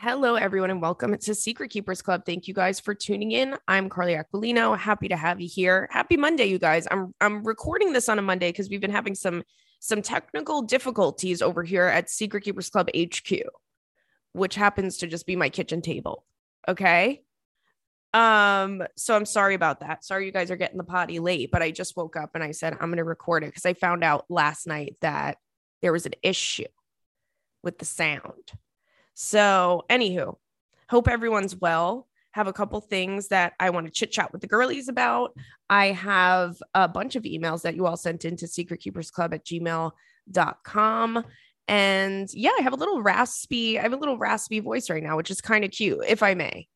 Hello, everyone, and welcome to Secret Keepers Club. Thank you guys for tuning in. I'm Carly Aquilino. Happy to have you here. Happy Monday, you guys. I'm I'm recording this on a Monday because we've been having some some technical difficulties over here at Secret Keepers Club HQ, which happens to just be my kitchen table. Okay. Um, so I'm sorry about that. Sorry you guys are getting the potty late, but I just woke up and I said I'm gonna record it because I found out last night that there was an issue with the sound. So, anywho, hope everyone's well. Have a couple things that I want to chit chat with the girlies about. I have a bunch of emails that you all sent into secretkeepersclub at gmail.com. And yeah, I have a little raspy, I have a little raspy voice right now, which is kind of cute, if I may.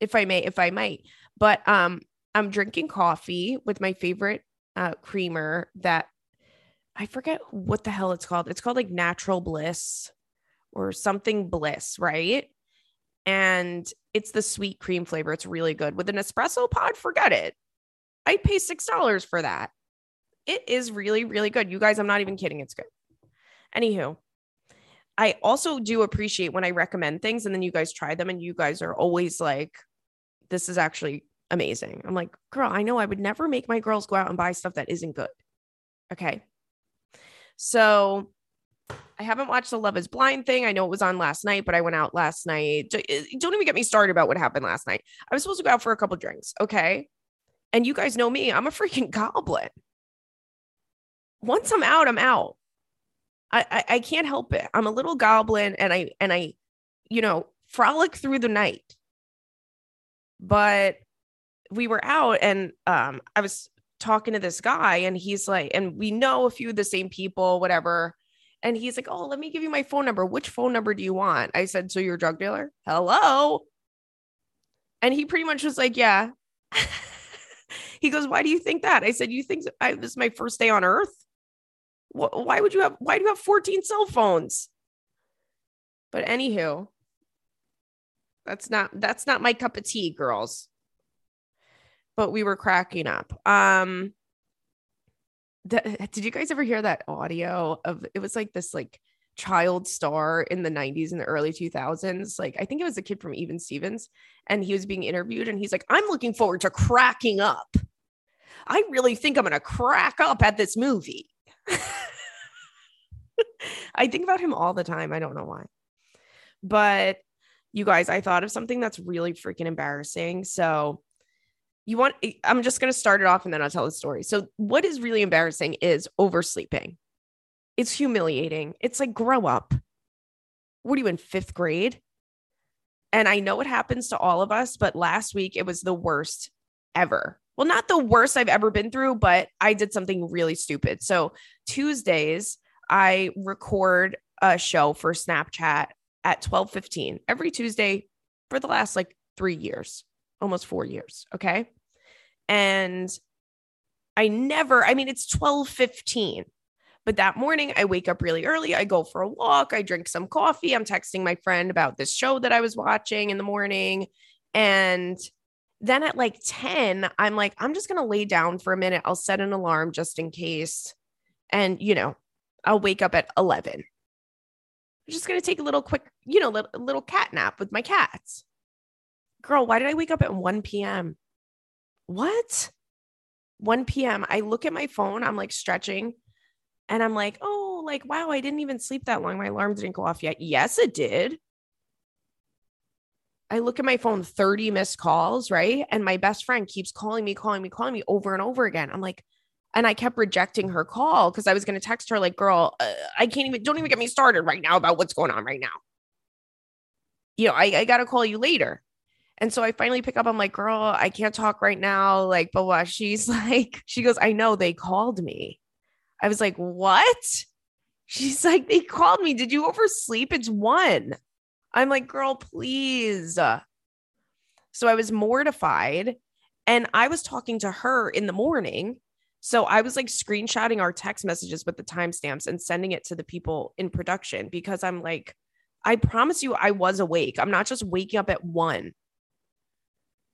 If I may, if I might. But um, I'm drinking coffee with my favorite uh, creamer that I forget what the hell it's called. It's called like Natural Bliss or something bliss, right? And it's the sweet cream flavor. It's really good. With an espresso pod, forget it. I'd pay $6 for that. It is really, really good. You guys, I'm not even kidding. It's good. Anywho, I also do appreciate when I recommend things and then you guys try them and you guys are always like, this is actually amazing. I'm like, girl, I know I would never make my girls go out and buy stuff that isn't good. Okay. So I haven't watched the Love is Blind thing. I know it was on last night, but I went out last night. Eh, don't even get me started about what happened last night. I was supposed to go out for a couple drinks. Okay. And you guys know me, I'm a freaking goblin. Once I'm out, I'm out. I, I, I can't help it. I'm a little goblin and I and I, you know, frolic through the night. But we were out and um I was talking to this guy and he's like, and we know a few of the same people, whatever and he's like, Oh, let me give you my phone number. Which phone number do you want? I said, So you're a drug dealer? Hello. And he pretty much was like, Yeah. he goes, Why do you think that? I said, You think I, this is my first day on earth? Why would you have, why do you have 14 cell phones? But anywho, that's not, that's not my cup of tea, girls. But we were cracking up. Um, that, did you guys ever hear that audio of it was like this like child star in the 90s and the early 2000s like i think it was a kid from even stevens and he was being interviewed and he's like i'm looking forward to cracking up. I really think i'm going to crack up at this movie. I think about him all the time. I don't know why. But you guys i thought of something that's really freaking embarrassing. So you want eh, i'm just going to start it off and then i'll tell the story. So what is really embarrassing is oversleeping. It's humiliating. It's like grow up. What are you in fifth grade? And i know it happens to all of us but last week it was the worst ever. Well not the worst i've ever been through but i did something really stupid. So tuesdays i record a show for snapchat at 12:15 every tuesday for the last like 3 years almost 4 years okay and I never, I mean, it's 12 15. But that morning, I wake up really early. I go for a walk. I drink some coffee. I'm texting my friend about this show that I was watching in the morning. And then at like 10, I'm like, I'm just going to lay down for a minute. I'll set an alarm just in case. And, you know, I'll wake up at 11. I'm just going to take a little quick, you know, little, little cat nap with my cats. Girl, why did I wake up at 1 p.m.? what? 1 p.m. I look at my phone, I'm like stretching, and I'm like, oh, like, wow, I didn't even sleep that long. My alarm didn't go off yet. Yes, it did. I look at my phone, 30 missed calls, right? And my best friend keeps calling me, calling me, calling me over and over again. I'm like, and I kept rejecting her call because I was going to text her, like, girl, uh, I can't even, don't even get me started right now about what's going on right now. You know, I, I got to call you later. And so I finally pick up. I'm like, girl, I can't talk right now. Like, but what? She's like, she goes, I know they called me. I was like, what? She's like, they called me. Did you oversleep? It's one. I'm like, girl, please. So I was mortified. And I was talking to her in the morning. So I was like screenshotting our text messages with the timestamps and sending it to the people in production because I'm like, I promise you, I was awake. I'm not just waking up at one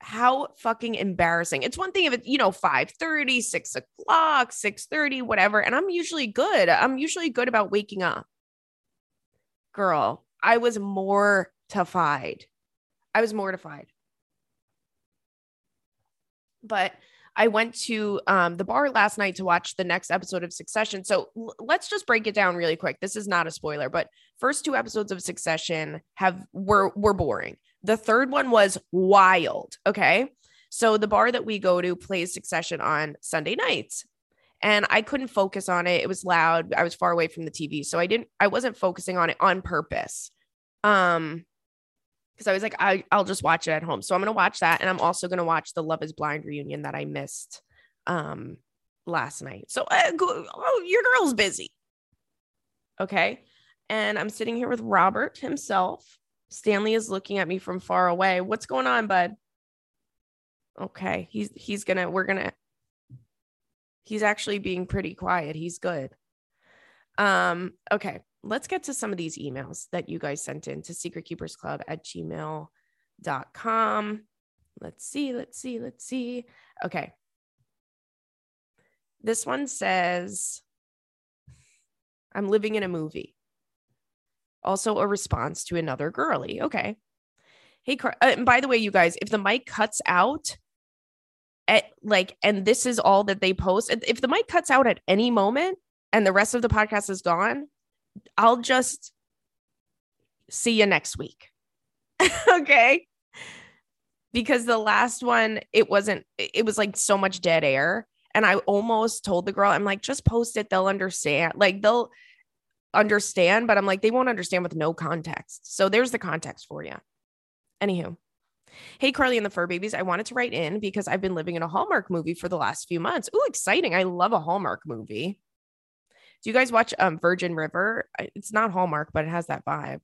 how fucking embarrassing. It's one thing if it's, you know, 5 30, 6 o'clock, 6 30, whatever. And I'm usually good. I'm usually good about waking up. Girl, I was more I was mortified. But I went to um, the bar last night to watch the next episode of Succession. So l- let's just break it down really quick. This is not a spoiler, but first two episodes of Succession have were were boring. The third one was wild. Okay. So the bar that we go to plays Succession on Sunday nights. And I couldn't focus on it. It was loud. I was far away from the TV. So I didn't I wasn't focusing on it on purpose. Um because I was like, I, I'll just watch it at home. So I'm gonna watch that, and I'm also gonna watch the Love Is Blind reunion that I missed um last night. So uh, go, oh, your girl's busy. Okay, and I'm sitting here with Robert himself. Stanley is looking at me from far away. What's going on, bud? Okay, he's he's gonna we're gonna. He's actually being pretty quiet. He's good. Um. Okay let's get to some of these emails that you guys sent in to secretkeepersclub at gmail.com. Let's see, let's see, let's see. Okay. This one says, I'm living in a movie. Also, a response to another girly. Okay. Hey, Car- uh, and by the way, you guys, if the mic cuts out at like, and this is all that they post, if the mic cuts out at any moment and the rest of the podcast is gone, I'll just see you next week. okay. Because the last one, it wasn't, it was like so much dead air. And I almost told the girl, I'm like, just post it. They'll understand. Like, they'll understand, but I'm like, they won't understand with no context. So there's the context for you. Anywho, Hey, Carly and the Fur Babies. I wanted to write in because I've been living in a Hallmark movie for the last few months. Ooh, exciting. I love a Hallmark movie. Do you guys watch um, Virgin River? It's not Hallmark, but it has that vibe.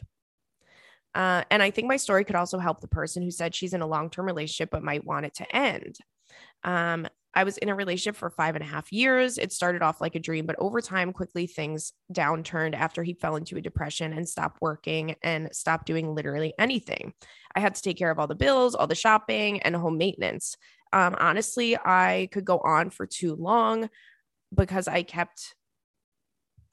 Uh, and I think my story could also help the person who said she's in a long term relationship but might want it to end. Um, I was in a relationship for five and a half years. It started off like a dream, but over time, quickly things downturned after he fell into a depression and stopped working and stopped doing literally anything. I had to take care of all the bills, all the shopping, and home maintenance. Um, honestly, I could go on for too long because I kept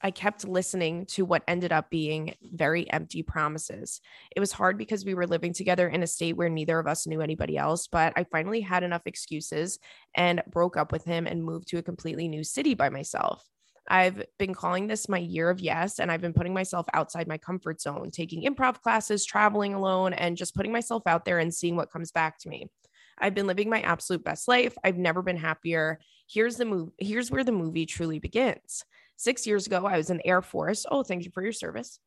I kept listening to what ended up being very empty promises. It was hard because we were living together in a state where neither of us knew anybody else, but I finally had enough excuses and broke up with him and moved to a completely new city by myself. I've been calling this my year of yes, and I've been putting myself outside my comfort zone, taking improv classes, traveling alone, and just putting myself out there and seeing what comes back to me. I've been living my absolute best life. I've never been happier. Here's the move. Here's where the movie truly begins. Six years ago, I was in the Air Force. Oh, thank you for your service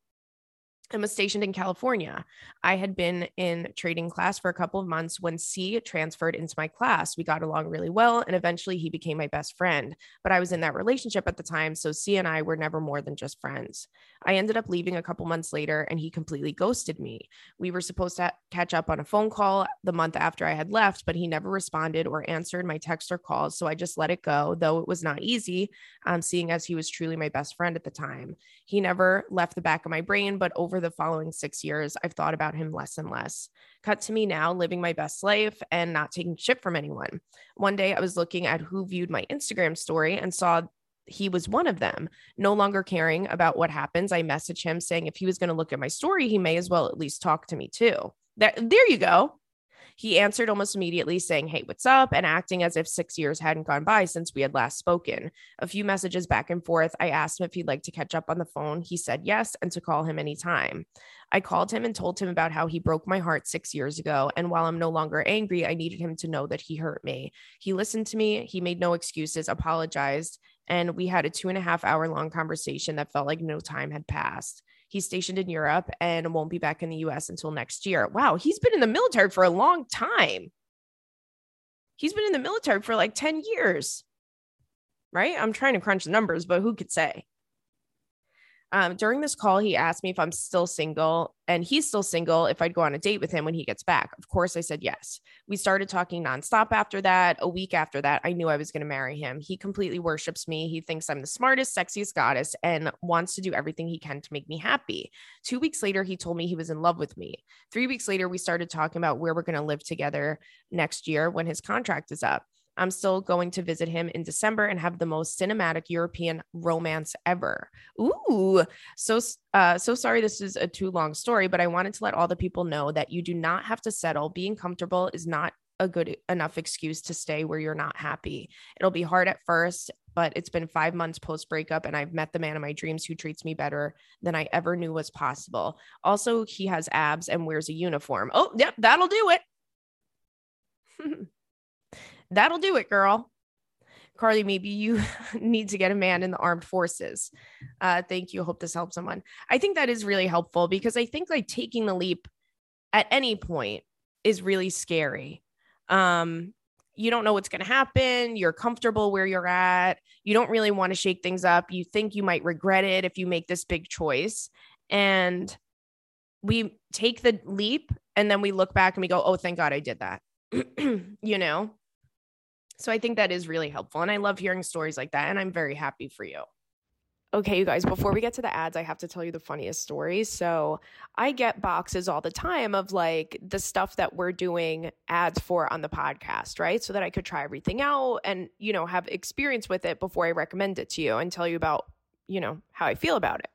and was stationed in California. I had been in trading class for a couple of months when C transferred into my class. We got along really well, and eventually he became my best friend. But I was in that relationship at the time, so C and I were never more than just friends. I ended up leaving a couple months later, and he completely ghosted me. We were supposed to catch up on a phone call the month after I had left, but he never responded or answered my text or calls, so I just let it go, though it was not easy, um, seeing as he was truly my best friend at the time. He never left the back of my brain, but over the following six years, I've thought about him less and less. Cut to me now, living my best life and not taking shit from anyone. One day I was looking at who viewed my Instagram story and saw he was one of them. No longer caring about what happens, I message him saying if he was going to look at my story, he may as well at least talk to me too. There, there you go. He answered almost immediately, saying, Hey, what's up? and acting as if six years hadn't gone by since we had last spoken. A few messages back and forth. I asked him if he'd like to catch up on the phone. He said yes, and to call him anytime. I called him and told him about how he broke my heart six years ago. And while I'm no longer angry, I needed him to know that he hurt me. He listened to me, he made no excuses, apologized, and we had a two and a half hour long conversation that felt like no time had passed. He's stationed in Europe and won't be back in the US until next year. Wow, he's been in the military for a long time. He's been in the military for like 10 years, right? I'm trying to crunch the numbers, but who could say? Um, during this call, he asked me if I'm still single and he's still single if I'd go on a date with him when he gets back. Of course, I said yes. We started talking nonstop after that. A week after that, I knew I was going to marry him. He completely worships me. He thinks I'm the smartest, sexiest goddess and wants to do everything he can to make me happy. Two weeks later, he told me he was in love with me. Three weeks later, we started talking about where we're going to live together next year when his contract is up. I'm still going to visit him in December and have the most cinematic European romance ever. Ooh, so uh, so sorry this is a too long story, but I wanted to let all the people know that you do not have to settle. Being comfortable is not a good enough excuse to stay where you're not happy. It'll be hard at first, but it's been five months post breakup, and I've met the man of my dreams who treats me better than I ever knew was possible. Also, he has abs and wears a uniform. Oh, yep, that'll do it. that'll do it, girl. Carly, maybe you need to get a man in the armed forces. Uh, thank you. Hope this helps someone. I think that is really helpful because I think like taking the leap at any point is really scary um you don't know what's going to happen you're comfortable where you're at you don't really want to shake things up you think you might regret it if you make this big choice and we take the leap and then we look back and we go oh thank god i did that you know so i think that is really helpful and i love hearing stories like that and i'm very happy for you Okay, you guys, before we get to the ads, I have to tell you the funniest story. So, I get boxes all the time of like the stuff that we're doing ads for on the podcast, right? So that I could try everything out and, you know, have experience with it before I recommend it to you and tell you about, you know, how I feel about it.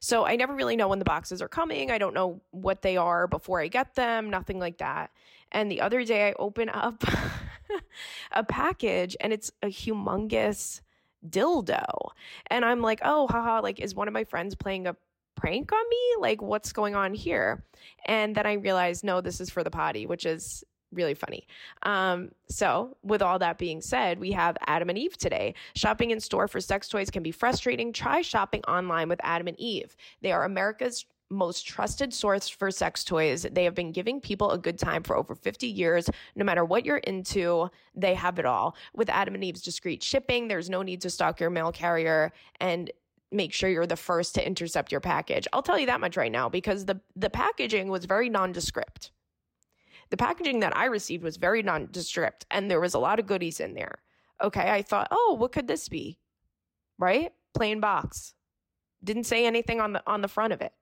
So, I never really know when the boxes are coming. I don't know what they are before I get them, nothing like that. And the other day, I open up a package and it's a humongous dildo. And I'm like, oh, haha, like, is one of my friends playing a prank on me? Like, what's going on here? And then I realized, no, this is for the potty, which is really funny. Um, so, with all that being said, we have Adam and Eve today. Shopping in store for sex toys can be frustrating. Try shopping online with Adam and Eve. They are America's most trusted source for sex toys. They have been giving people a good time for over 50 years. No matter what you're into, they have it all. With Adam and Eve's discreet shipping, there's no need to stock your mail carrier and make sure you're the first to intercept your package. I'll tell you that much right now because the the packaging was very nondescript. The packaging that I received was very nondescript and there was a lot of goodies in there. Okay, I thought, "Oh, what could this be?" Right? Plain box. Didn't say anything on the on the front of it.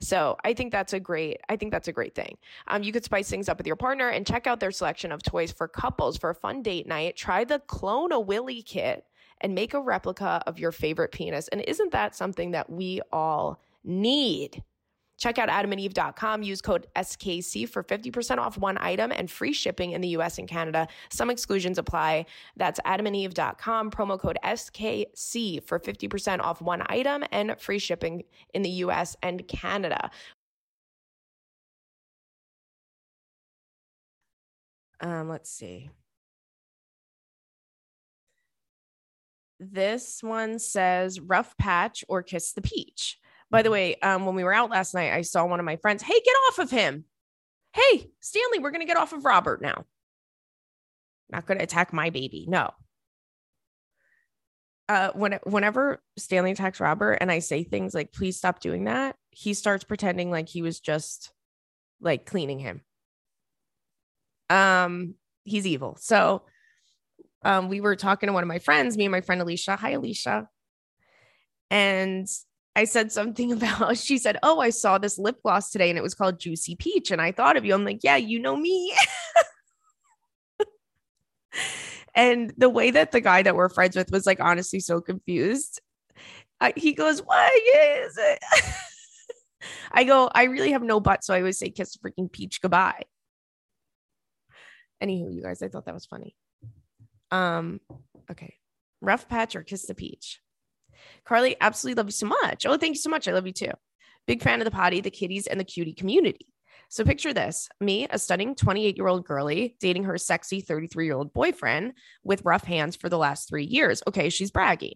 So I think that's a great, I think that's a great thing. Um, you could spice things up with your partner and check out their selection of toys for couples for a fun date night. Try the Clone a Willy kit and make a replica of your favorite penis. And isn't that something that we all need? Check out adamandeve.com. Use code SKC for 50% off one item and free shipping in the US and Canada. Some exclusions apply. That's adamandeve.com. Promo code SKC for 50% off one item and free shipping in the US and Canada. Um, let's see. This one says rough patch or kiss the peach. By the way, um, when we were out last night, I saw one of my friends. Hey, get off of him. Hey, Stanley, we're going to get off of Robert now. Not going to attack my baby. No. Uh, when, whenever Stanley attacks Robert and I say things like, please stop doing that, he starts pretending like he was just like cleaning him. Um, he's evil. So um, we were talking to one of my friends, me and my friend Alicia. Hi, Alicia. And I said something about, she said, Oh, I saw this lip gloss today and it was called Juicy Peach. And I thought of you. I'm like, Yeah, you know me. and the way that the guy that we're friends with was like, honestly, so confused. I, he goes, Why is it? I go, I really have no butt. So I always say, Kiss the freaking peach goodbye. Anywho, you guys, I thought that was funny. Um, okay. Rough patch or kiss the peach? Carly, absolutely love you so much. Oh, thank you so much. I love you too. Big fan of the potty, the kitties, and the cutie community. So picture this me, a stunning 28 year old girly, dating her sexy 33 year old boyfriend with rough hands for the last three years. Okay, she's bragging.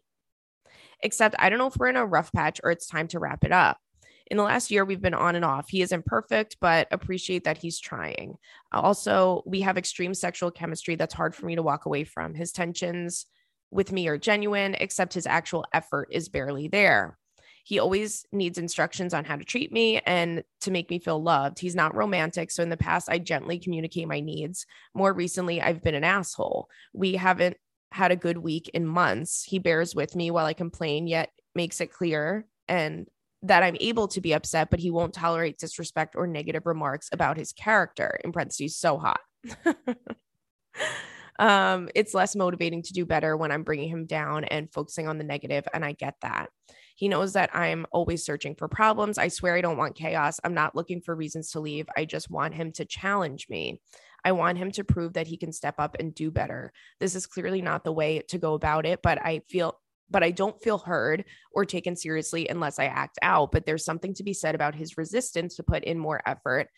Except I don't know if we're in a rough patch or it's time to wrap it up. In the last year, we've been on and off. He isn't perfect, but appreciate that he's trying. Also, we have extreme sexual chemistry that's hard for me to walk away from. His tensions, with me are genuine, except his actual effort is barely there. He always needs instructions on how to treat me and to make me feel loved. He's not romantic. So in the past, I gently communicate my needs. More recently, I've been an asshole. We haven't had a good week in months. He bears with me while I complain, yet makes it clear and that I'm able to be upset, but he won't tolerate disrespect or negative remarks about his character. In parentheses, so hot. um, it's less motivating to do better when I'm bringing him down and focusing on the negative, and I get that. He knows that I'm always searching for problems. I swear I don't want chaos. I'm not looking for reasons to leave. I just want him to challenge me. I want him to prove that he can step up and do better. This is clearly not the way to go about it, but I feel but I don't feel heard or taken seriously unless I act out. But there's something to be said about his resistance to put in more effort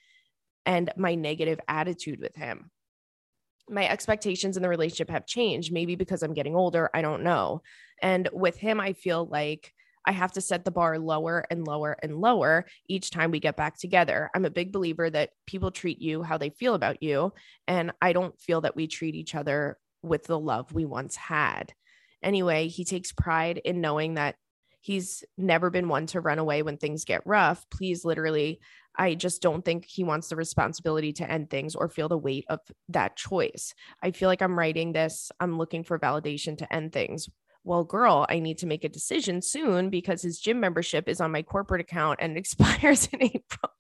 and my negative attitude with him. My expectations in the relationship have changed, maybe because I'm getting older. I don't know. And with him, I feel like I have to set the bar lower and lower and lower each time we get back together. I'm a big believer that people treat you how they feel about you. And I don't feel that we treat each other with the love we once had. Anyway, he takes pride in knowing that he's never been one to run away when things get rough. Please, literally, I just don't think he wants the responsibility to end things or feel the weight of that choice. I feel like I'm writing this, I'm looking for validation to end things well, girl, I need to make a decision soon because his gym membership is on my corporate account and expires in April.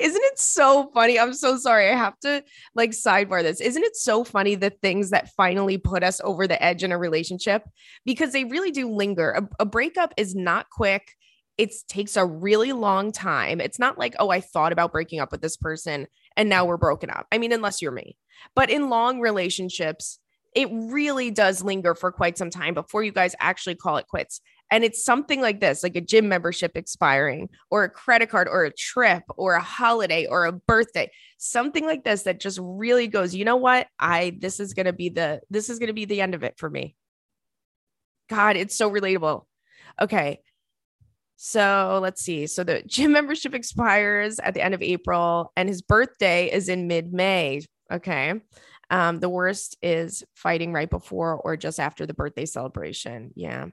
Isn't it so funny? I'm so sorry. I have to like sidebar this. Isn't it so funny the things that finally put us over the edge in a relationship? Because they really do linger. A, a breakup is not quick. It takes a really long time. It's not like, oh, I thought about breaking up with this person and now we're broken up. I mean, unless you're me. But in long relationships, it really does linger for quite some time before you guys actually call it quits. And it's something like this, like a gym membership expiring, or a credit card, or a trip, or a holiday, or a birthday, something like this that just really goes, you know what? I, this is going to be the, this is going to be the end of it for me. God, it's so relatable. Okay. So let's see. So the gym membership expires at the end of April, and his birthday is in mid May. Okay. Um, the worst is fighting right before or just after the birthday celebration. Yeah.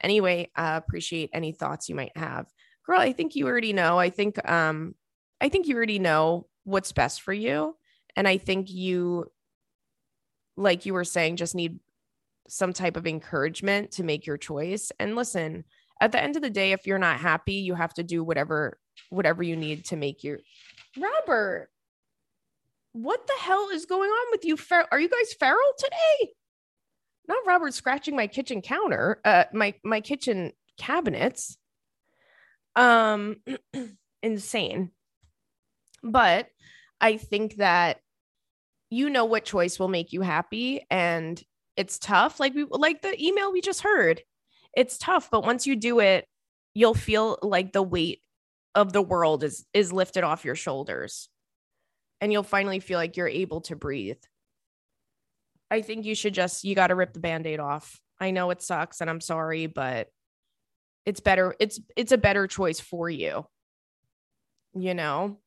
Anyway, uh, appreciate any thoughts you might have. Girl, I think you already know. I think um I think you already know what's best for you. And I think you like you were saying, just need some type of encouragement to make your choice. And listen, at the end of the day, if you're not happy, you have to do whatever whatever you need to make your Robert what the hell is going on with you? Fer- Are you guys feral today? Not Robert scratching my kitchen counter, uh, my my kitchen cabinets. Um, insane. But I think that you know what choice will make you happy, and it's tough. Like we like the email we just heard. It's tough, but once you do it, you'll feel like the weight of the world is is lifted off your shoulders and you'll finally feel like you're able to breathe. I think you should just, you got to rip the band aid off. I know it sucks and I'm sorry, but it's better. It's, it's a better choice for you, you know?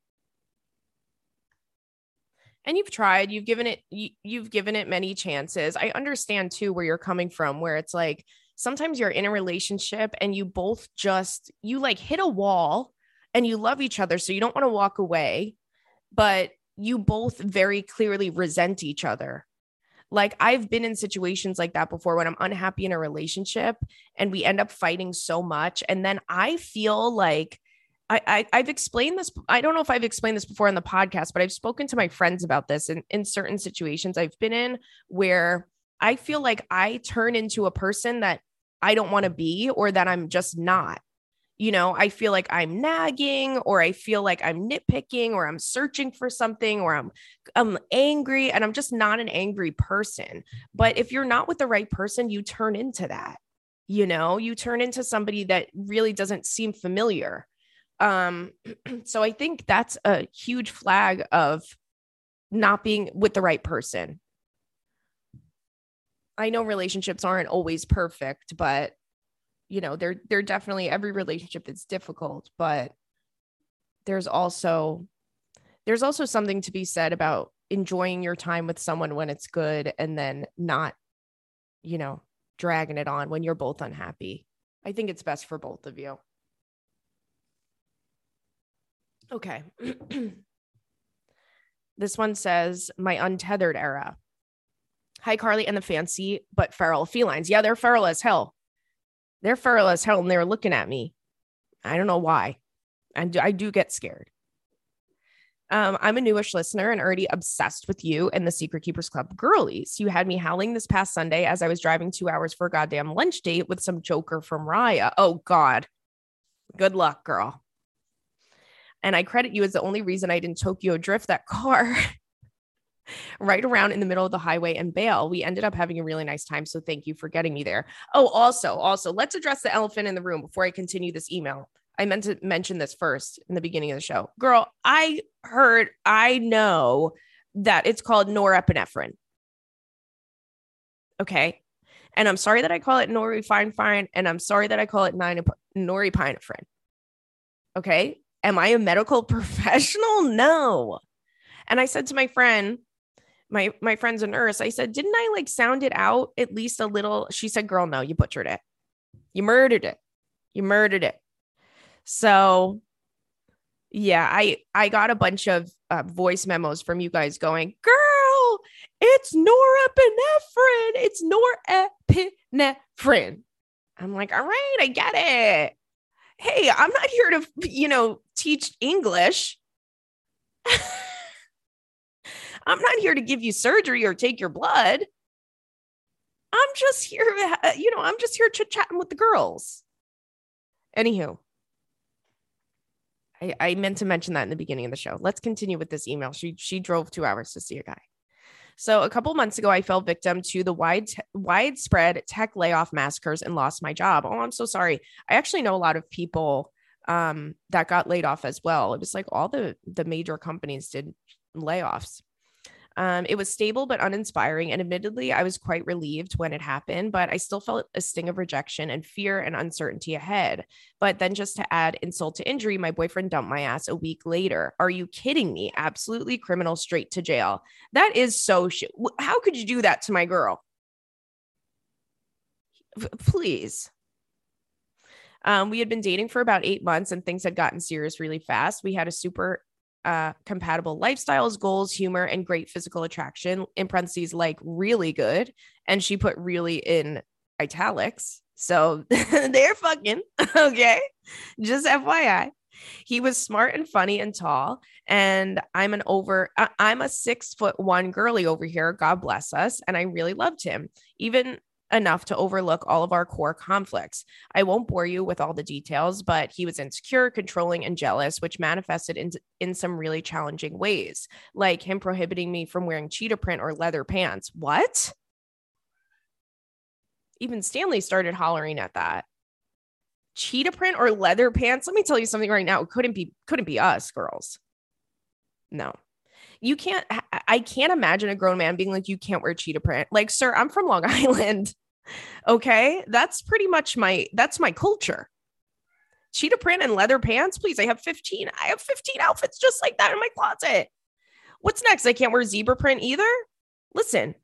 and you've tried you've given it you, you've given it many chances i understand too where you're coming from where it's like sometimes you're in a relationship and you both just you like hit a wall and you love each other so you don't want to walk away but you both very clearly resent each other. Like I've been in situations like that before when I'm unhappy in a relationship and we end up fighting so much. And then I feel like I, I have explained this. I don't know if I've explained this before on the podcast, but I've spoken to my friends about this in, in certain situations I've been in where I feel like I turn into a person that I don't want to be or that I'm just not you know, I feel like I'm nagging or I feel like I'm nitpicking or I'm searching for something or I'm I'm angry and I'm just not an angry person. But if you're not with the right person, you turn into that. You know, you turn into somebody that really doesn't seem familiar. Um so I think that's a huge flag of not being with the right person. I know relationships aren't always perfect, but you know, they're they're definitely every relationship is difficult, but there's also there's also something to be said about enjoying your time with someone when it's good and then not, you know, dragging it on when you're both unhappy. I think it's best for both of you. Okay. this one says, My untethered era. Hi, Carly and the fancy but feral felines. Yeah, they're feral as hell. They're feral as hell and they were looking at me. I don't know why. I do, I do get scared. Um, I'm a newish listener and already obsessed with you and the Secret Keepers Club girlies. You had me howling this past Sunday as I was driving two hours for a goddamn lunch date with some joker from Raya. Oh, God. Good luck, girl. And I credit you as the only reason I didn't Tokyo drift that car right around in the middle of the highway and bail. We ended up having a really nice time. So thank you for getting me there. Oh, also, also, let's address the elephant in the room before I continue this email. I meant to mention this first in the beginning of the show. Girl, I heard, I know that it's called norepinephrine. Okay. And I'm sorry that I call it norepinephrine, and I'm sorry that I call it nine, norepinephrine. Okay. Am I a medical professional? No. And I said to my friend, my my friend's a nurse. I said, didn't I like sound it out at least a little? She said, girl, no, you butchered it. You murdered it. You murdered it. So yeah, I I got a bunch of uh, voice memos from you guys going, girl, it's norepinephrine. It's norepinephrine. I'm like, all right, I get it. Hey, I'm not here to, you know, teach English. I'm not here to give you surgery or take your blood. I'm just here, you know, I'm just here chit chatting with the girls. Anywho, I, I meant to mention that in the beginning of the show. Let's continue with this email. She she drove two hours to see a guy. So a couple months ago, I fell victim to the wide widespread tech layoff massacres and lost my job. Oh, I'm so sorry. I actually know a lot of people um, that got laid off as well. It was like all the the major companies did layoffs. Um, it was stable but uninspiring. And admittedly, I was quite relieved when it happened, but I still felt a sting of rejection and fear and uncertainty ahead. But then, just to add insult to injury, my boyfriend dumped my ass a week later. Are you kidding me? Absolutely criminal, straight to jail. That is so sh- How could you do that to my girl? Please. Um, we had been dating for about eight months and things had gotten serious really fast. We had a super uh, compatible lifestyles, goals, humor, and great physical attraction. In parentheses, like really good. And she put really in italics. So they're fucking okay. Just FYI. He was smart and funny and tall. And I'm an over, I'm a six foot one girly over here. God bless us. And I really loved him. Even enough to overlook all of our core conflicts. I won't bore you with all the details, but he was insecure, controlling, and jealous, which manifested in, in some really challenging ways, like him prohibiting me from wearing cheetah print or leather pants. What? Even Stanley started hollering at that. Cheetah print or leather pants? Let me tell you something right now. It couldn't be couldn't be us girls. No you can't i can't imagine a grown man being like you can't wear cheetah print like sir i'm from long island okay? That's pretty much my that's my culture. Cheetah print and leather pants please. I have 15 i have 15 outfits just like that in my closet. What's next? I can't wear zebra print either? Listen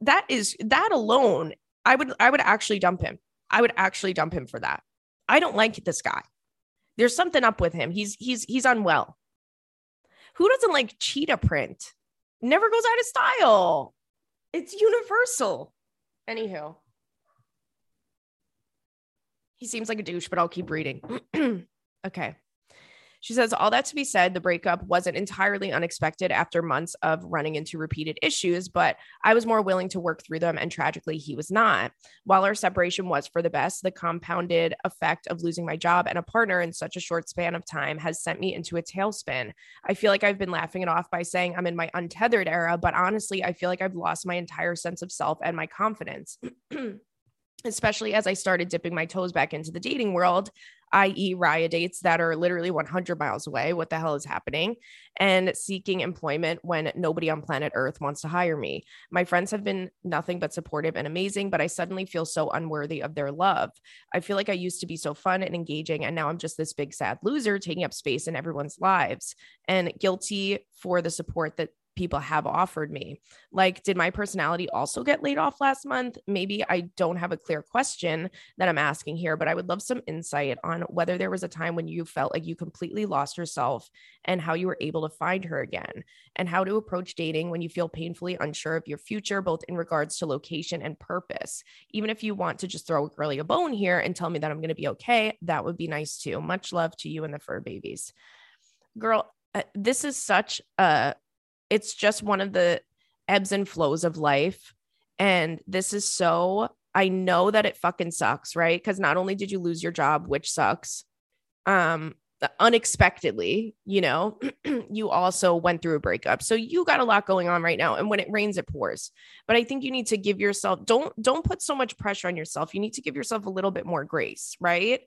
that is that alone i would i would actually dump him. I would actually dump him for that. I don't like this guy. There's something up with him. He's he's he's unwell. Who doesn't like cheetah print? Never goes out of style. It's universal. Anywho, he seems like a douche, but I'll keep reading. okay. She says, All that to be said, the breakup wasn't entirely unexpected after months of running into repeated issues, but I was more willing to work through them. And tragically, he was not. While our separation was for the best, the compounded effect of losing my job and a partner in such a short span of time has sent me into a tailspin. I feel like I've been laughing it off by saying I'm in my untethered era, but honestly, I feel like I've lost my entire sense of self and my confidence. especially as I started dipping my toes back into the dating world, i.e., Raya dates that are literally 100 miles away. What the hell is happening? And seeking employment when nobody on planet Earth wants to hire me. My friends have been nothing but supportive and amazing, but I suddenly feel so unworthy of their love. I feel like I used to be so fun and engaging, and now I'm just this big sad loser taking up space in everyone's lives and guilty for the support that people have offered me. Like, did my personality also get laid off last month? Maybe I don't have a clear question that I'm asking here, but I would love some insight on whether there was a time when you felt like you completely lost yourself and how you were able to find her again, and how to approach dating when you feel painfully unsure of your future, both in regards to location and purpose. Even if you want to just throw a girly a bone here and tell me that I'm going to be okay, that would be nice too. Much love to you and the fur babies. Girl, uh, this is such a it's just one of the ebbs and flows of life and this is so I know that it fucking sucks, right? Cuz not only did you lose your job, which sucks, um unexpectedly, you know, you also went through a breakup. So you got a lot going on right now and when it rains it pours. But I think you need to give yourself don't don't put so much pressure on yourself. You need to give yourself a little bit more grace, right?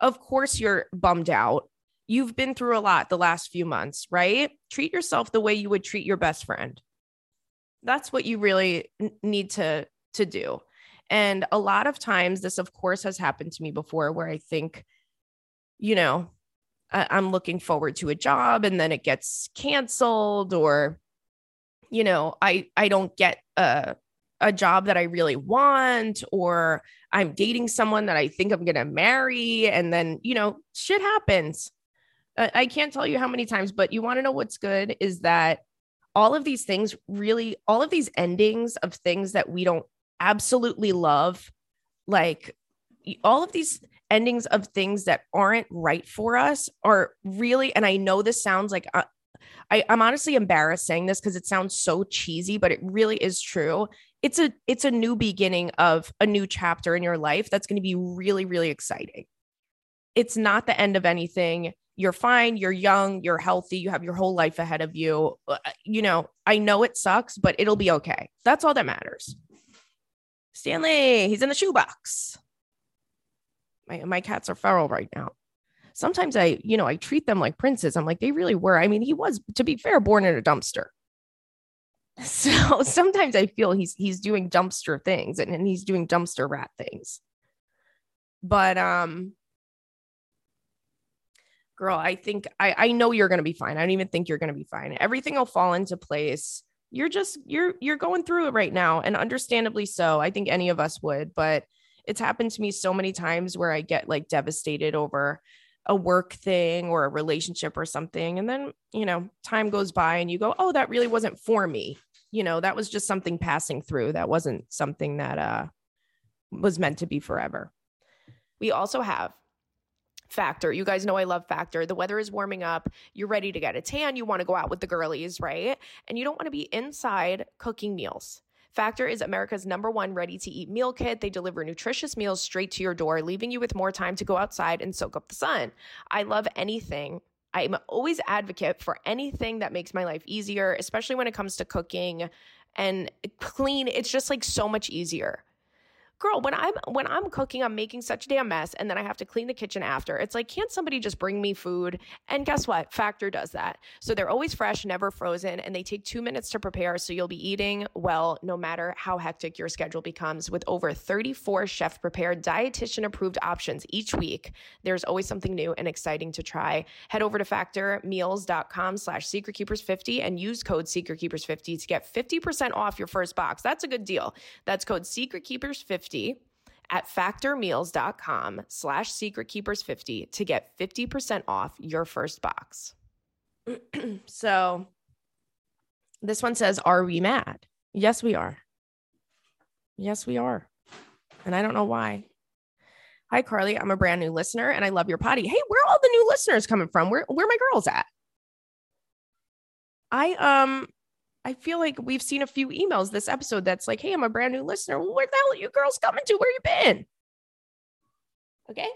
Of course you're bummed out. You've been through a lot the last few months, right? Treat yourself the way you would treat your best friend. That's what you really need to to do. And a lot of times this of course has happened to me before where I think you know, I'm looking forward to a job and then it gets canceled or you know, I I don't get a a job that I really want or I'm dating someone that I think I'm going to marry and then, you know, shit happens. I can't tell you how many times, but you want to know what's good is that all of these things really all of these endings of things that we don't absolutely love like all of these endings of things that aren't right for us are really and i know this sounds like uh, I, i'm honestly embarrassed saying this because it sounds so cheesy but it really is true. It's a it's a new beginning of a new chapter in your life that's going to be really really exciting. It's not the end of anything you're fine you're young you're healthy you have your whole life ahead of you uh, you know i know it sucks but it'll be okay that's all that matters stanley he's in the shoebox my, my cats are feral right now. Sometimes I, you know, I treat them like princes. I'm like, they really were. I mean, he was, to be fair, born in a dumpster. So sometimes I feel he's he's doing dumpster things and, and he's doing dumpster rat things. But um girl, I think I I know you're gonna be fine. I don't even think you're gonna be fine. Everything will fall into place. You're just you're you're going through it right now, and understandably so. I think any of us would, but it's happened to me so many times where I get like devastated over a work thing or a relationship or something. And then, you know, time goes by and you go, oh, that really wasn't for me. You know, that was just something passing through. That wasn't something that uh, was meant to be forever. We also have Factor. You guys know I love Factor. The weather is warming up. You're ready to get a tan. You want to go out with the girlies, right? And you don't want to be inside cooking meals. Factor is America's number one ready to eat meal kit. They deliver nutritious meals straight to your door, leaving you with more time to go outside and soak up the sun. I love anything. I'm always advocate for anything that makes my life easier, especially when it comes to cooking and clean. It's just like so much easier girl when i'm when i'm cooking i'm making such a damn mess and then i have to clean the kitchen after. It's like can't somebody just bring me food? And guess what? Factor does that. So they're always fresh never frozen and they take two minutes to prepare so you'll be eating well no matter how hectic your schedule becomes. With over 34 chef prepared dietitian approved options each week there's always something new and exciting to try. Head over to factormeals.com slash secretkeepers50 and use code secretkeepers50 to get 50% off your first box. That's a good deal. That's code secretkeepers50 50 at factormeals.com slash secretkeepers50 to get 50% off your first box. so this one says, Are we mad? Yes, we are. Yes, we are. And I don't know why. Hi, Carly. I'm a brand new listener and I love your potty. Hey, where are all the new listeners coming from? Where where my girls at? I um I feel like we've seen a few emails this episode that's like, hey, I'm a brand new listener. Where the hell are you girls coming to? Where you been? Okay.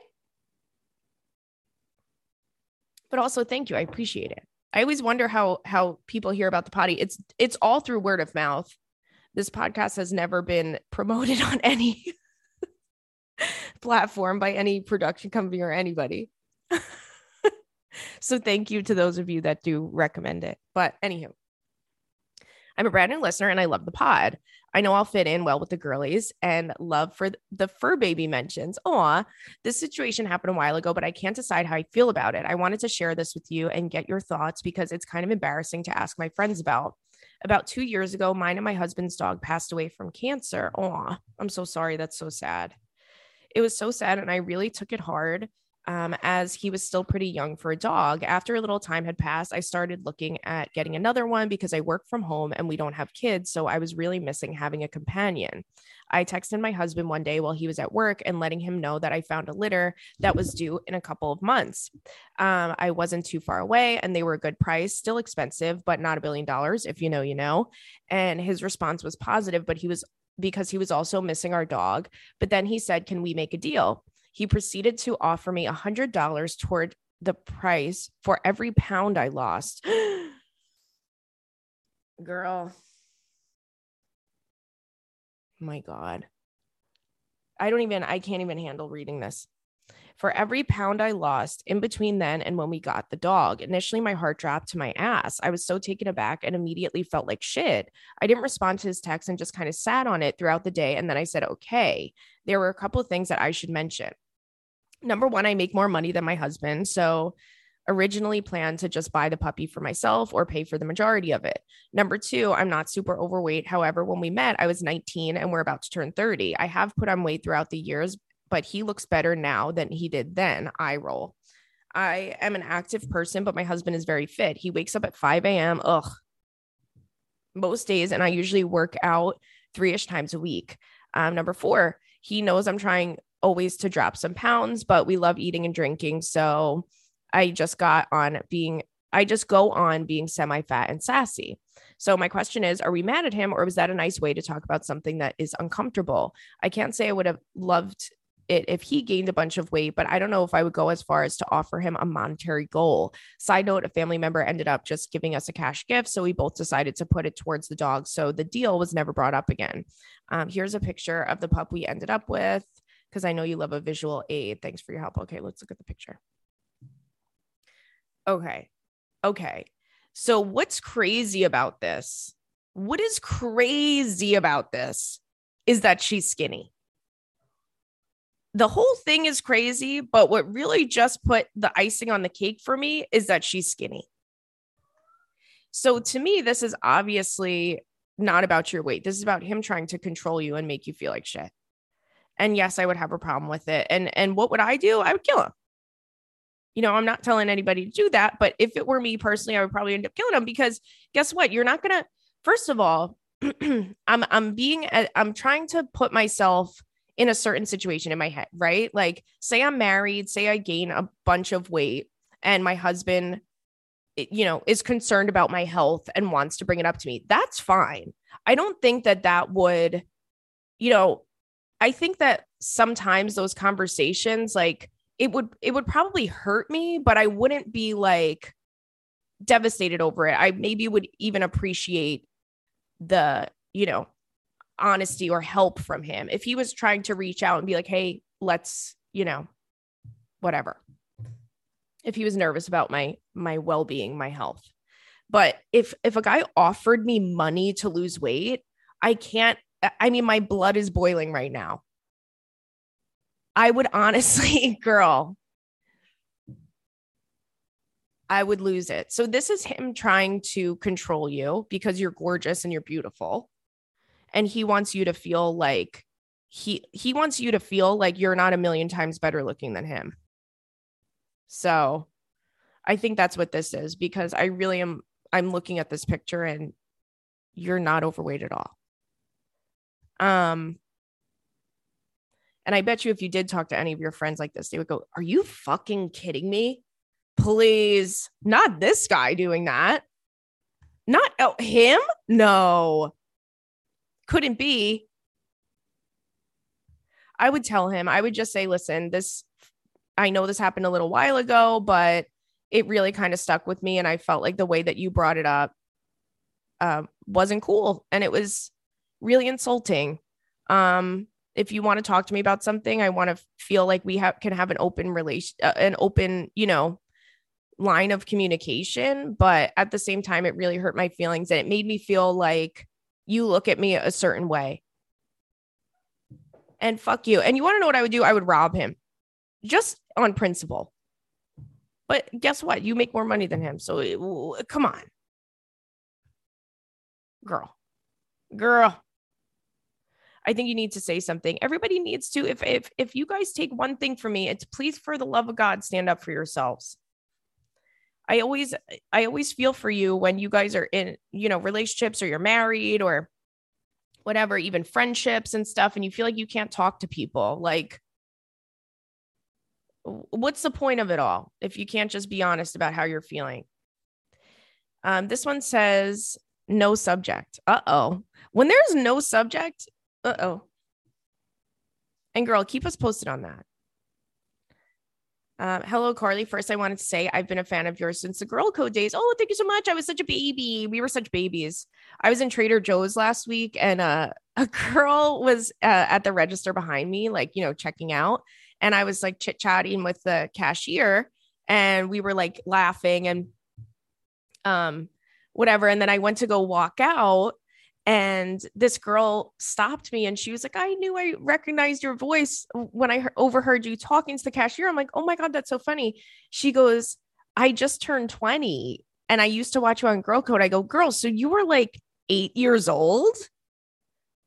But also thank you. I appreciate it. I always wonder how how people hear about the potty. It's it's all through word of mouth. This podcast has never been promoted on any platform by any production company or anybody. so thank you to those of you that do recommend it. But anywho, I'm a brand new listener and I love the pod. I know I'll fit in well with the girlies and love for the fur baby mentions. Aw, this situation happened a while ago, but I can't decide how I feel about it. I wanted to share this with you and get your thoughts because it's kind of embarrassing to ask my friends about. About two years ago, mine and my husband's dog passed away from cancer. Aw, I'm so sorry. That's so sad. It was so sad and I really took it hard um, as he was still pretty young for a dog. After a little time had passed, I started looking at getting another one because I work from home and we don't have kids. So I was really missing having a companion. I texted my husband one day while he was at work and letting him know that I found a litter that was due in a couple of months. Um, I wasn't too far away and they were a good price, still expensive, but not a billion dollars. If you know, you know. And his response was positive, but he was because he was also missing our dog. But then he said, Can we make a deal? He proceeded to offer me a $100 toward the price for every pound I lost. Girl. My God. I don't even, I can't even handle reading this. For every pound I lost in between then and when we got the dog, initially my heart dropped to my ass. I was so taken aback and immediately felt like shit. I didn't respond to his text and just kind of sat on it throughout the day. And then I said, okay. There were a couple of things that I should mention number one, I make more money than my husband. So originally planned to just buy the puppy for myself or pay for the majority of it. Number two, I'm not super overweight. However, when we met, I was 19 and we're about to turn 30. I have put on weight throughout the years, but he looks better now than he did then. I roll. I am an active person, but my husband is very fit. He wakes up at 5 a.m. Ugh. Most days, and I usually work out three ish times a week. Um, number four, he knows I'm trying always to drop some pounds, but we love eating and drinking. So I just got on being, I just go on being semi fat and sassy. So my question is, are we mad at him or was that a nice way to talk about something that is uncomfortable? I can't say I would have loved it if he gained a bunch of weight, but I don't know if I would go as far as to offer him a monetary goal. Side note, a family member ended up just giving us a cash gift. So we both decided to put it towards the dog. So the deal was never brought up again. Um, here's a picture of the pup we ended up with because I know you love a visual aid. Thanks for your help. Okay, let's look at the picture. Okay. Okay. So, what's crazy about this? What is crazy about this is that she's skinny. The whole thing is crazy, but what really just put the icing on the cake for me is that she's skinny. So, to me, this is obviously not about your weight. This is about him trying to control you and make you feel like shit. And yes, I would have a problem with it. And and what would I do? I would kill him. You know, I'm not telling anybody to do that, but if it were me personally, I would probably end up killing him because guess what? You're not gonna. First of all, I'm I'm being uh, I'm trying to put myself in a certain situation in my head, right? Like, say I'm married, say I gain a bunch of weight, and my husband, eh, you know, is concerned about my health and wants to bring it up to me. That's fine. I don't think that that would, you know, I think that sometimes those conversations, like it would, it would probably hurt me, but I wouldn't be like devastated over it. I maybe would even appreciate the, you know, honesty or help from him if he was trying to reach out and be like, hey, let's, you know, whatever. If he was nervous about my my well-being, my health. But if if a guy offered me money to lose weight, I can't I mean, my blood is boiling right now. I would honestly, girl, I would lose it. So this is him trying to control you because you're gorgeous and you're beautiful. And he wants you to feel like he he wants you to feel like you're not a million times better looking than him. So I think that's what this is because I really am I'm looking at this picture and you're not overweight at all. Um, and I bet you if you did talk to any of your friends like this, they would go, Are you fucking kidding me? Please, not this guy doing that. Not oh, him? No, couldn't be. I would tell him, I would just say, Listen, this, I know this happened a little while ago, but it really kind of stuck with me. And I felt like the way that you brought it up uh, wasn't cool. And it was, really insulting. Um, if you want to talk to me about something, I want to feel like we have can have an open relation, uh, an open, you know, line of communication. But at the same time, it really hurt my feelings and it made me feel like you look at me a certain way. And fuck you. And you want to know what I would do? I would rob him just on principle. But guess what? You make more money than him. So it, come on. Girl. Girl. I think you need to say something. Everybody needs to. If if if you guys take one thing from me, it's please for the love of God, stand up for yourselves. I always I always feel for you when you guys are in, you know, relationships or you're married or whatever, even friendships and stuff, and you feel like you can't talk to people. Like, what's the point of it all if you can't just be honest about how you're feeling? Um, this one says no subject. Uh oh. When there's no subject, uh oh. And girl, keep us posted on that. Uh, hello, Carly. First, I wanted to say I've been a fan of yours since the girl code days. Oh, thank you so much. I was such a baby. We were such babies. I was in Trader Joe's last week and uh, a girl was uh, at the register behind me, like, you know, checking out. And I was like chit chatting with the cashier and we were like laughing and um, whatever. And then I went to go walk out and this girl stopped me and she was like i knew i recognized your voice when i overheard you talking to the cashier. I'm like oh my god that's so funny. She goes i just turned 20 and i used to watch you on girl code. I go girl so you were like eight years old?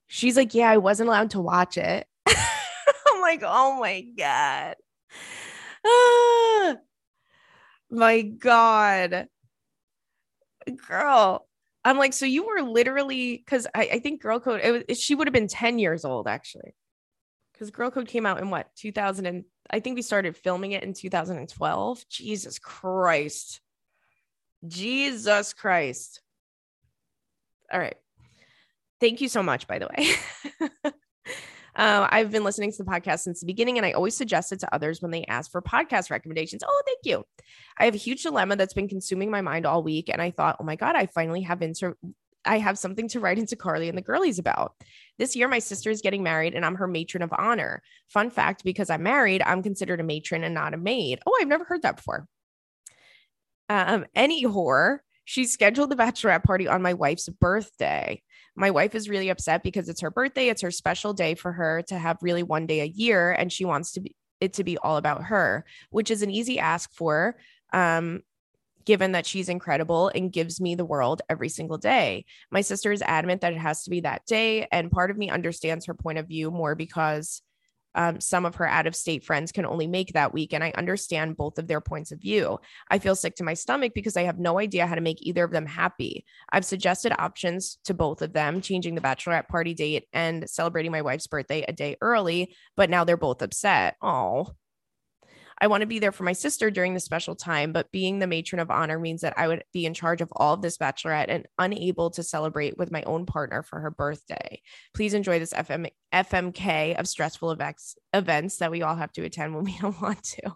She's like yeah i wasn't allowed to watch it. I'm like oh my god. My god. Girl I'm like, so you were literally because I, I, think Girl Code, it was, she would have been 10 years old actually. Because Girl Code came out in what 2000 and I think we started filming it in 2012. Jesus Christ. Jesus Christ. All right. Thank you so much, by the way. Uh, I've been listening to the podcast since the beginning, and I always suggest it to others when they ask for podcast recommendations. Oh, thank you. I have a huge dilemma that's been consuming my mind all week, and I thought, oh my god, I finally have inter- I have something to write into Carly and the girlies about. This year, my sister is getting married, and I'm her matron of honor. Fun fact: because I'm married, I'm considered a matron and not a maid. Oh, I've never heard that before. Um, any whore. She scheduled the bachelorette party on my wife's birthday. My wife is really upset because it's her birthday. It's her special day for her to have really one day a year. And she wants to be it to be all about her, which is an easy ask for. Um, given that she's incredible and gives me the world every single day. My sister is adamant that it has to be that day. And part of me understands her point of view more because um, some of her out of state friends can only make that week. And I understand both of their points of view. I feel sick to my stomach because I have no idea how to make either of them happy. I've suggested options to both of them, changing the bachelorette party date and celebrating my wife's birthday a day early, but now they're both upset. Oh, I want to be there for my sister during the special time, but being the matron of honor means that I would be in charge of all of this bachelorette and unable to celebrate with my own partner for her birthday. Please enjoy this FM, FMK of stressful events, events that we all have to attend when we don't want to.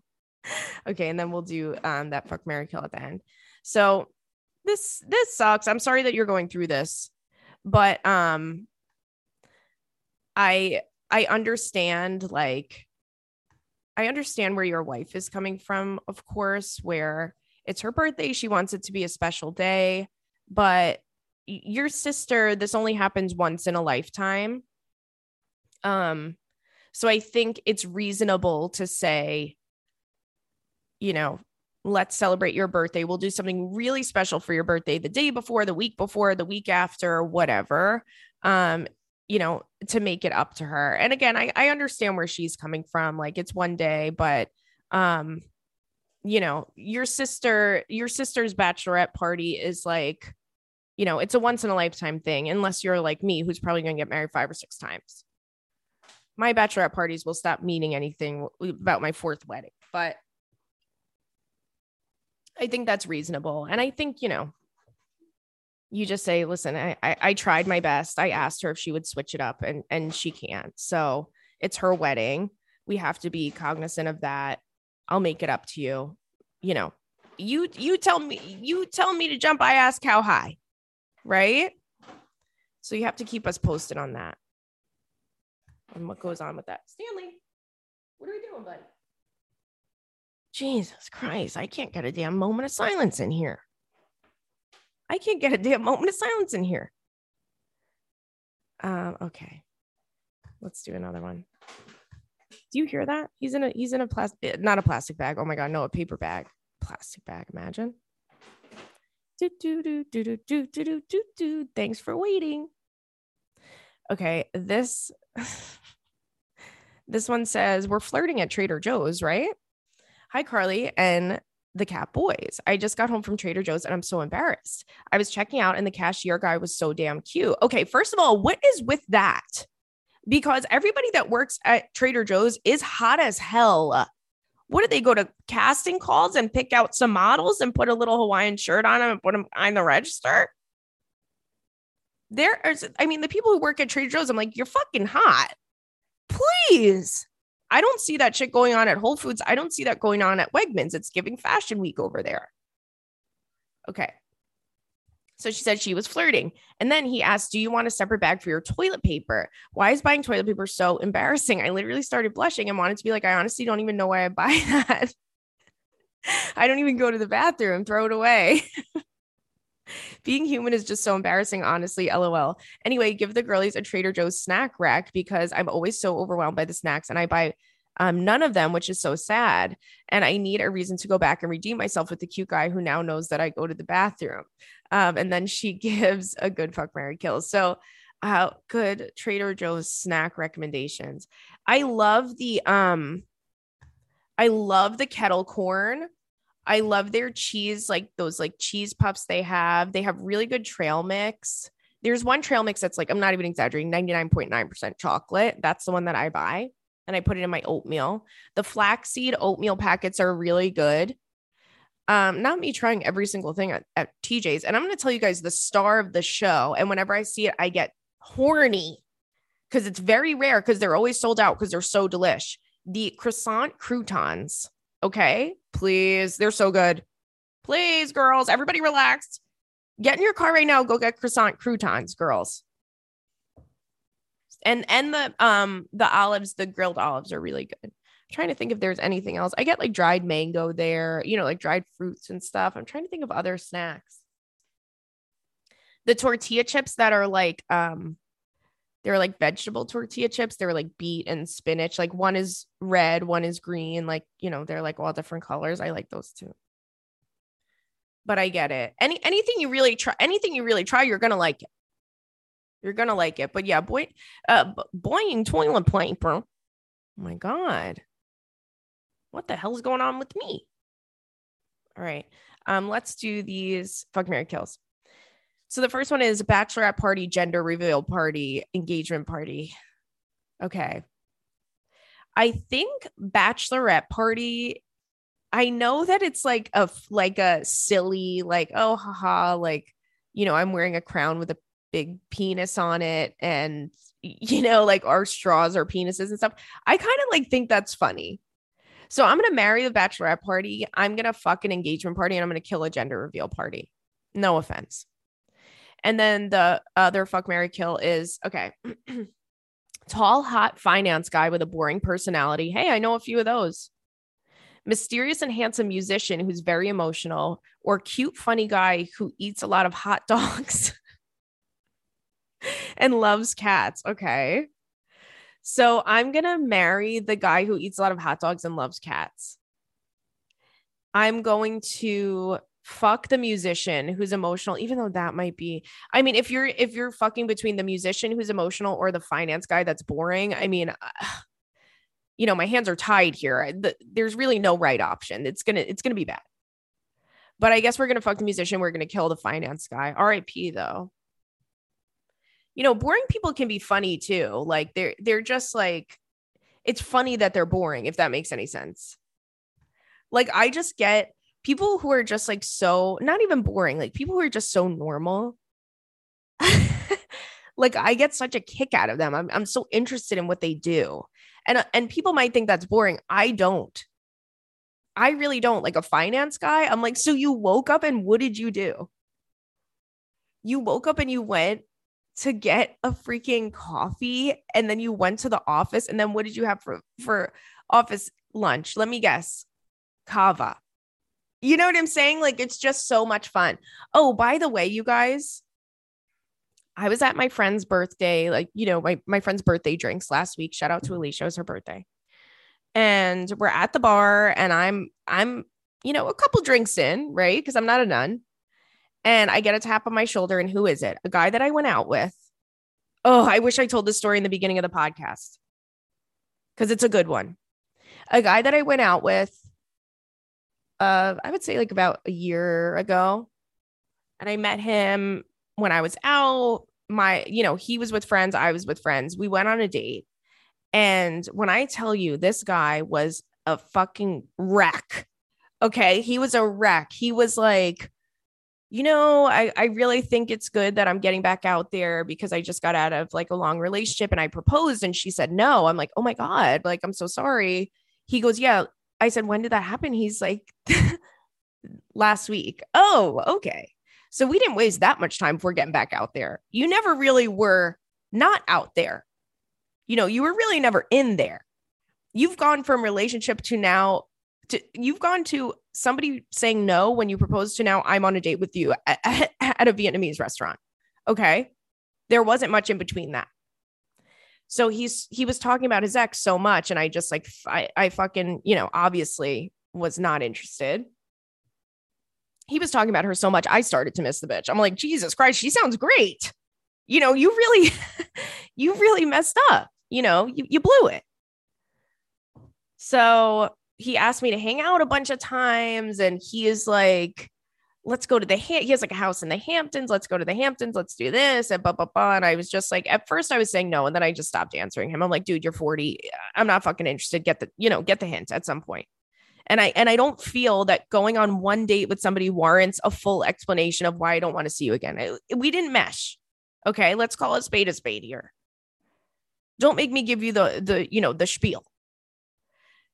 okay, and then we'll do um, that fuck Mary Kill at the end. So this this sucks. I'm sorry that you're going through this, but um, I I understand like I understand where your wife is coming from, of course, where it's her birthday. She wants it to be a special day. But your sister, this only happens once in a lifetime. Um, so I think it's reasonable to say, you know, let's celebrate your birthday. We'll do something really special for your birthday the day before, the week before, the week after, whatever. Um, you know, to make it up to her. And again, I, I understand where she's coming from. Like it's one day, but um, you know, your sister, your sister's bachelorette party is like, you know, it's a once in a lifetime thing, unless you're like me, who's probably gonna get married five or six times. My bachelorette parties will stop meaning anything about my fourth wedding, but I think that's reasonable. And I think, you know, you just say, listen, I, I, I tried my best. I asked her if she would switch it up and and she can't. So it's her wedding. We have to be cognizant of that. I'll make it up to you. You know, you you tell me you tell me to jump, I ask how high. Right? So you have to keep us posted on that. And what goes on with that. Stanley, what are we doing, buddy? Jesus Christ, I can't get a damn moment of silence in here. I can't get a damn moment of silence in here. Um, okay. Let's do another one. Do you hear that? He's in a he's in a plastic not a plastic bag. Oh my god, no, a paper bag. Plastic bag, imagine. Do, do, do, do, do, do, do, do, do. Thanks for waiting. Okay, this this one says, We're flirting at Trader Joe's, right? Hi, Carly and the cat boys. I just got home from Trader Joe's and I'm so embarrassed. I was checking out and the cashier guy was so damn cute. Okay, first of all, what is with that? Because everybody that works at Trader Joe's is hot as hell. What do they go to casting calls and pick out some models and put a little Hawaiian shirt on them and put them behind the register? There is, I mean, the people who work at Trader Joe's, I'm like, you're fucking hot. Please. I don't see that shit going on at Whole Foods. I don't see that going on at Wegmans. It's giving fashion week over there. Okay. So she said she was flirting. And then he asked, Do you want a separate bag for your toilet paper? Why is buying toilet paper so embarrassing? I literally started blushing and wanted to be like, I honestly don't even know why I buy that. I don't even go to the bathroom, throw it away. Being human is just so embarrassing, honestly. LOL. Anyway, give the girlies a Trader Joe's snack rack because I'm always so overwhelmed by the snacks and I buy um, none of them, which is so sad. And I need a reason to go back and redeem myself with the cute guy who now knows that I go to the bathroom. Um, and then she gives a good fuck Mary kills. So uh, good Trader Joe's snack recommendations. I love the um I love the kettle corn. I love their cheese, like those like cheese puffs they have. They have really good trail mix. There's one trail mix that's like, I'm not even exaggerating, 99.9% chocolate. That's the one that I buy and I put it in my oatmeal. The flaxseed oatmeal packets are really good. Um, not me trying every single thing at, at TJ's. And I'm going to tell you guys the star of the show. And whenever I see it, I get horny because it's very rare because they're always sold out because they're so delish. The croissant croutons. Okay. Please. They're so good. Please, girls, everybody relax. Get in your car right now. Go get croissant croutons, girls and and the um the olives the grilled olives are really good i'm trying to think if there's anything else i get like dried mango there you know like dried fruits and stuff i'm trying to think of other snacks the tortilla chips that are like um they're like vegetable tortilla chips. They're like beet and spinach. Like one is red one is green. Like you know they're like all different colors. I like those too. But i get it. Any anything you really try anything you really try you're gonna like it. You're gonna like it. But yeah, boy, uh, boing toilet paper. Oh my god, what the hell is going on with me? All right, um, let's do these fuck Mary kills. So the first one is bachelorette party, gender reveal party, engagement party. Okay. I think bachelorette party. I know that it's like a like a silly like oh haha like you know I'm wearing a crown with a big penis on it and you know like our straws are penises and stuff i kind of like think that's funny so i'm gonna marry the bachelorette party i'm gonna fuck an engagement party and i'm gonna kill a gender reveal party no offense and then the other fuck mary kill is okay tall hot finance guy with a boring personality hey i know a few of those mysterious and handsome musician who's very emotional or cute funny guy who eats a lot of hot dogs and loves cats. Okay. So I'm going to marry the guy who eats a lot of hot dogs and loves cats. I'm going to fuck the musician who's emotional even though that might be I mean if you're if you're fucking between the musician who's emotional or the finance guy that's boring, I mean you know, my hands are tied here. The, there's really no right option. It's to it's to be bad. But I guess we're to fuck the musician, we're to kill the finance guy. RIP though you know, boring people can be funny too. Like they're they're just like it's funny that they're boring if that makes any sense. Like I just get people who are just like so not even boring, like people who are just so normal. like I get such a kick out of them. I'm I'm so interested in what they do. And uh, and people might think that's boring. I don't. I really don't. Like a finance guy, I'm like, so you woke up and what did you do? You woke up and you went to get a freaking coffee and then you went to the office and then what did you have for for office lunch? Let me guess. Cava. You know what I'm saying? Like it's just so much fun. Oh, by the way, you guys, I was at my friend's birthday, like, you know, my, my friend's birthday drinks last week. Shout out to mm-hmm. Alicia, it was her birthday. And we're at the bar and I'm I'm, you know, a couple drinks in, right? Because I'm not a nun. And I get a tap on my shoulder, and who is it? A guy that I went out with. Oh, I wish I told this story in the beginning of the podcast because it's a good one. A guy that I went out with, uh, I would say like about a year ago, and I met him when I was out. My, you know, he was with friends, I was with friends. We went on a date. And when I tell you this guy was a fucking wreck, okay, he was a wreck. He was like, you know, I, I really think it's good that I'm getting back out there because I just got out of like a long relationship and I proposed and she said no. I'm like, oh my God, like, I'm so sorry. He goes, yeah. I said, when did that happen? He's like, last week. Oh, okay. So we didn't waste that much time before getting back out there. You never really were not out there. You know, you were really never in there. You've gone from relationship to now to you've gone to somebody saying no when you propose to now I'm on a date with you at, at a Vietnamese restaurant. Okay. There wasn't much in between that. So he's he was talking about his ex so much and I just like I I fucking, you know, obviously was not interested. He was talking about her so much I started to miss the bitch. I'm like, "Jesus Christ, she sounds great." You know, you really you really messed up. You know, you you blew it. So he asked me to hang out a bunch of times and he is like let's go to the he has like a house in the Hamptons. Let's go to the Hamptons. Let's do this and blah blah blah. And I was just like, at first I was saying no, and then I just stopped answering him. I'm like, dude, you're 40. I'm not fucking interested. Get the you know get the hint at some point. And I and I don't feel that going on one date with somebody warrants a full explanation of why I don't want to see you again. I, we didn't mesh. Okay, let's call it spade a spade here. Don't make me give you the the you know the spiel.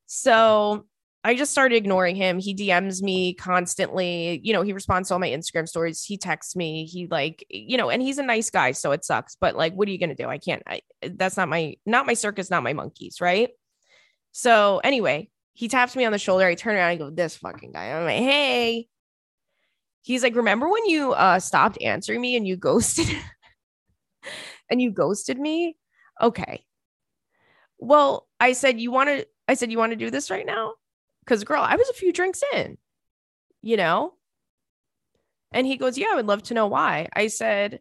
So I just started ignoring him. He DMs me constantly. You know, he responds to all my Instagram stories. He texts me. He like, you know, and he's a nice guy, so it sucks. But like, what are you gonna do? I can't. I, that's not my not my circus, not my monkeys, right? So anyway, he taps me on the shoulder. I turn around. I go, "This fucking guy." I'm like, "Hey." He's like, "Remember when you uh stopped answering me and you ghosted and you ghosted me?" Okay. Well, I said, "You want to I said, You want to do this right now? Because, girl, I was a few drinks in, you know? And he goes, Yeah, I would love to know why. I said,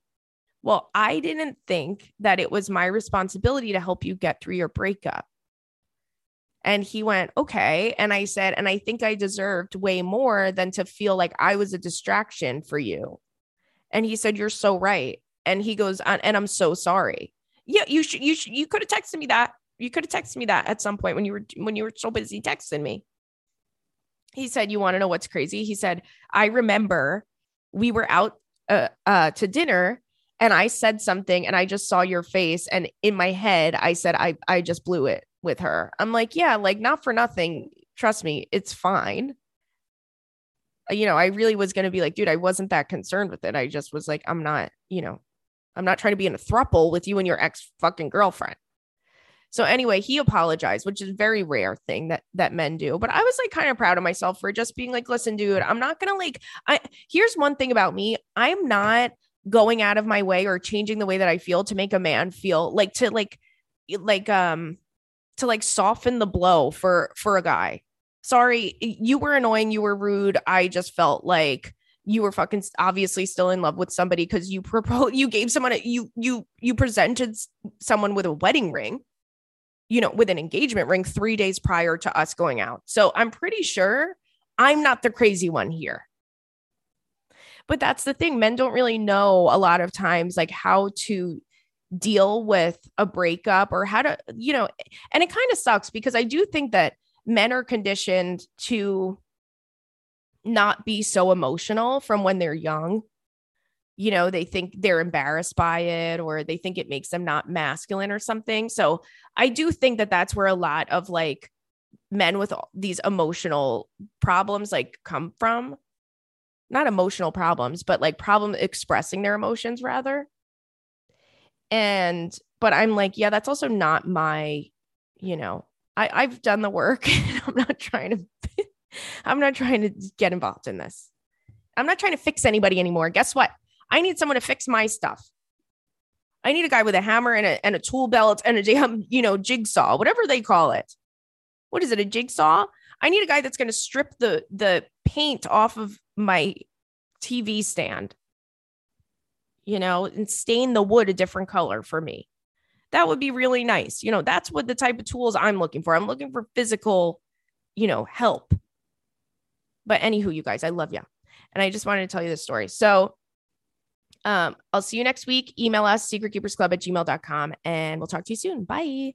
Well, I didn't think that it was my responsibility to help you get through your breakup. And he went, Okay. And I said, And I think I deserved way more than to feel like I was a distraction for you. And he said, You're so right. And he goes, uh, And I'm so sorry. Yeah, you should, you should, you could have texted me that you could have texted me that at some point when you were when you were so busy texting me. He said, "You want to know what's crazy?" He said, "I remember we were out uh, uh, to dinner and I said something and I just saw your face and in my head I said I I just blew it with her." I'm like, "Yeah, like not for nothing. Trust me, it's fine." You know, I really was going to be like, "Dude, I wasn't that concerned with it. I just was like, I'm not, you know, I'm not trying to be in a thruple with you and your ex fucking girlfriend." So anyway, he apologized, which is a very rare thing that that men do. But I was like kind of proud of myself for just being like, listen, dude, I'm not gonna like I here's one thing about me. I'm not going out of my way or changing the way that I feel to make a man feel like to like like um to like soften the blow for for a guy. Sorry, you were annoying, you were rude. I just felt like you were fucking obviously still in love with somebody because you proposed you gave someone a, you you you presented someone with a wedding ring you know, with an engagement ring three days prior to us going out. So I'm pretty sure I'm not the crazy one here. But that's the thing. Men don't really know a lot of times, like how to deal with a breakup or how to, you know, and it kind of sucks because I do think that men are conditioned to not be so emotional from when they're young you know they think they're embarrassed by it or they think it makes them not masculine or something. So i do think that that's where a lot of like men with these emotional problems like come from. Not emotional problems but like problem expressing their emotions rather. And but i'm like yeah that's also not my you know i i've done the work i'm not trying to i'm not trying to get involved in this. I'm not trying to fix anybody anymore. Guess what I need someone to fix my stuff. I need a guy with a hammer and a, and a tool belt and a damn, you know, jigsaw, whatever they call it. What is it, a jigsaw? I need a guy that's going to strip the the paint off of my TV stand, you know, and stain the wood a different color for me. That would be really nice. You know, that's what the type of tools I'm looking for. I'm looking for physical, you know, help. But anywho, you guys, I love you. And I just wanted to tell you this story. So um, I'll see you next week. Email us, secretkeepersclub at gmail.com, and we'll talk to you soon. Bye.